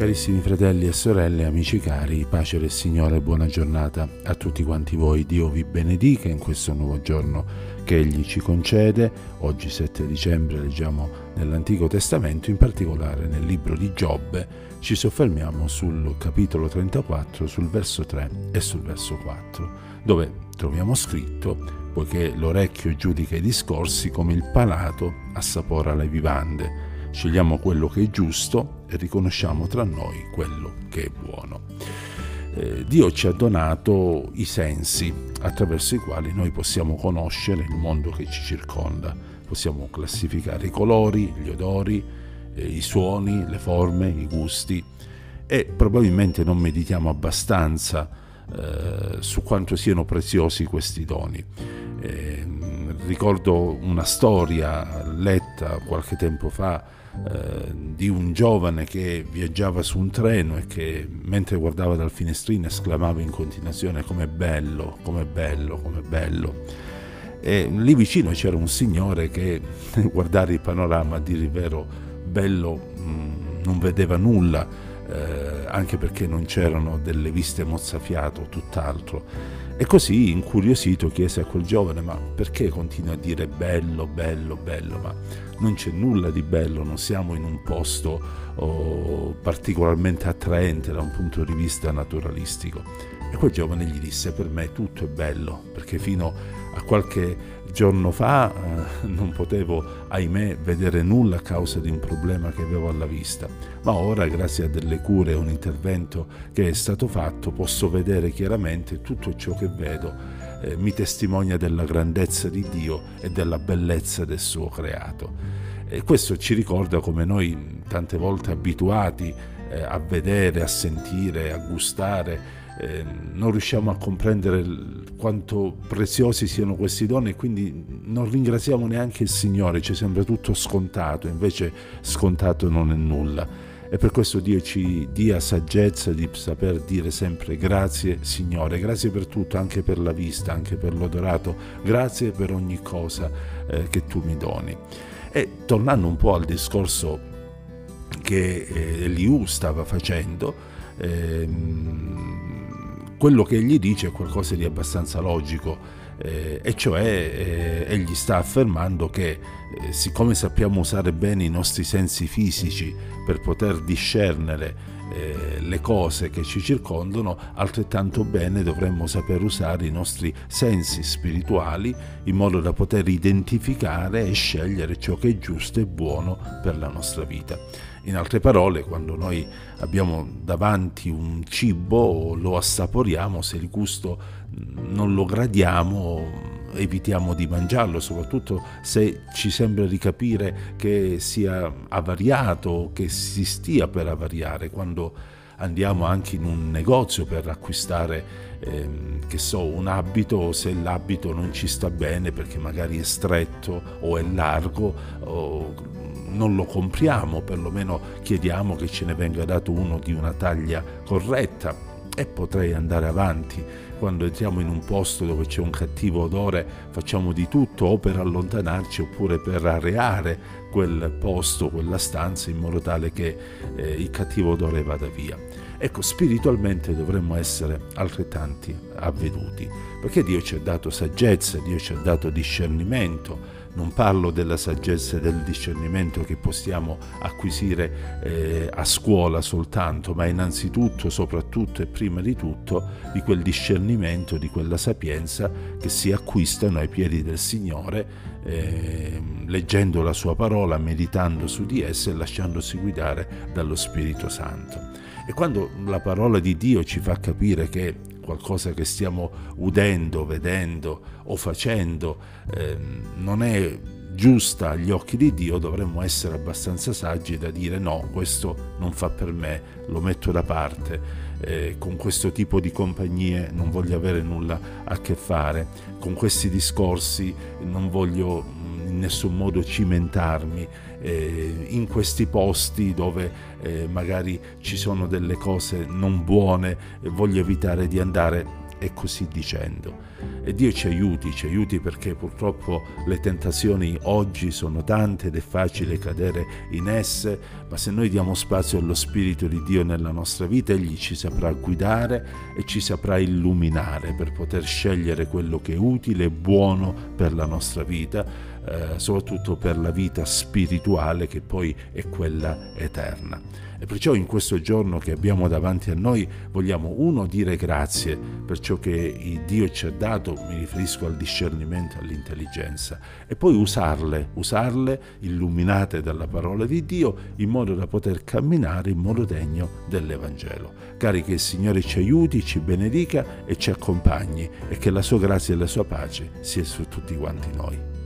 Carissimi fratelli e sorelle, amici cari, pace del Signore e buona giornata a tutti quanti voi. Dio vi benedica in questo nuovo giorno che Egli ci concede. Oggi 7 dicembre leggiamo nell'Antico Testamento, in particolare nel libro di Giobbe, ci soffermiamo sul capitolo 34, sul verso 3 e sul verso 4, dove troviamo scritto, poiché l'orecchio giudica i discorsi come il palato assapora le vivande Scegliamo quello che è giusto e riconosciamo tra noi quello che è buono. Eh, Dio ci ha donato i sensi attraverso i quali noi possiamo conoscere il mondo che ci circonda, possiamo classificare i colori, gli odori, eh, i suoni, le forme, i gusti e probabilmente non meditiamo abbastanza eh, su quanto siano preziosi questi doni. Eh, ricordo una storia letta qualche tempo fa eh, di un giovane che viaggiava su un treno e che mentre guardava dal finestrino esclamava in continuazione com'è bello, com'è bello, com'è bello. E lì vicino c'era un signore che guardare il panorama, a dire il vero, bello, mh, mm, non vedeva nulla, eh, anche perché non c'erano delle viste mozzafiato, tutt'altro. E così, incuriosito, chiese a quel giovane, ma perché continua a dire bello, bello, bello? Ma non c'è nulla di bello, non siamo in un posto oh, particolarmente attraente da un punto di vista naturalistico. E quel giovane gli disse, per me tutto è bello, perché fino a qualche giorno fa eh, non potevo, ahimè, vedere nulla a causa di un problema che avevo alla vista, ma ora, grazie a delle cure e un intervento che è stato fatto, posso vedere chiaramente tutto ciò che vedo eh, mi testimonia della grandezza di Dio e della bellezza del suo creato. E questo ci ricorda come noi tante volte abituati eh, a vedere, a sentire, a gustare, eh, non riusciamo a comprendere quanto preziosi siano questi doni e quindi non ringraziamo neanche il Signore, ci sembra tutto scontato, invece scontato non è nulla. E per questo Dio ci dia saggezza di saper dire sempre grazie Signore, grazie per tutto, anche per la vista, anche per l'odorato, grazie per ogni cosa eh, che tu mi doni. E tornando un po' al discorso che eh, Eliù stava facendo, ehm, quello che egli dice è qualcosa di abbastanza logico eh, e cioè eh, egli sta affermando che eh, siccome sappiamo usare bene i nostri sensi fisici per poter discernere eh, le cose che ci circondano, altrettanto bene dovremmo saper usare i nostri sensi spirituali in modo da poter identificare e scegliere ciò che è giusto e buono per la nostra vita. In altre parole, quando noi abbiamo davanti un cibo, lo assaporiamo, se il gusto non lo gradiamo, evitiamo di mangiarlo, soprattutto se ci sembra di capire che sia avariato, che si stia per avariare, quando andiamo anche in un negozio per acquistare, ehm, che so, un abito, se l'abito non ci sta bene perché magari è stretto o è largo, o non lo compriamo, perlomeno chiediamo che ce ne venga dato uno di una taglia corretta e potrei andare avanti. Quando entriamo in un posto dove c'è un cattivo odore facciamo di tutto o per allontanarci oppure per areare quel posto, quella stanza in modo tale che eh, il cattivo odore vada via. Ecco, spiritualmente dovremmo essere altrettanti avveduti, perché Dio ci ha dato saggezza, Dio ci ha dato discernimento, non parlo della saggezza e del discernimento che possiamo acquisire eh, a scuola soltanto, ma innanzitutto, soprattutto e prima di tutto di quel discernimento, di quella sapienza che si acquistano ai piedi del Signore, eh, leggendo la sua parola, meditando su di essa e lasciandosi guidare dallo Spirito Santo. E quando la parola di Dio ci fa capire che qualcosa che stiamo udendo, vedendo o facendo eh, non è giusta agli occhi di Dio, dovremmo essere abbastanza saggi da dire no, questo non fa per me, lo metto da parte, eh, con questo tipo di compagnie non voglio avere nulla a che fare, con questi discorsi non voglio in nessun modo cimentarmi eh, in questi posti dove eh, magari ci sono delle cose non buone, voglio evitare di andare e così dicendo. E Dio ci aiuti, ci aiuti perché purtroppo le tentazioni oggi sono tante ed è facile cadere in esse, ma se noi diamo spazio allo Spirito di Dio nella nostra vita, Egli ci saprà guidare e ci saprà illuminare per poter scegliere quello che è utile e buono per la nostra vita, eh, soprattutto per la vita spirituale che poi è quella eterna. E perciò in questo giorno che abbiamo davanti a noi vogliamo uno dire grazie per ciò che Dio ci ha dato, mi riferisco al discernimento, all'intelligenza, e poi usarle, usarle illuminate dalla parola di Dio in modo da poter camminare in modo degno dell'Evangelo. Cari che il Signore ci aiuti, ci benedica e ci accompagni e che la sua grazia e la sua pace sia su tutti quanti noi.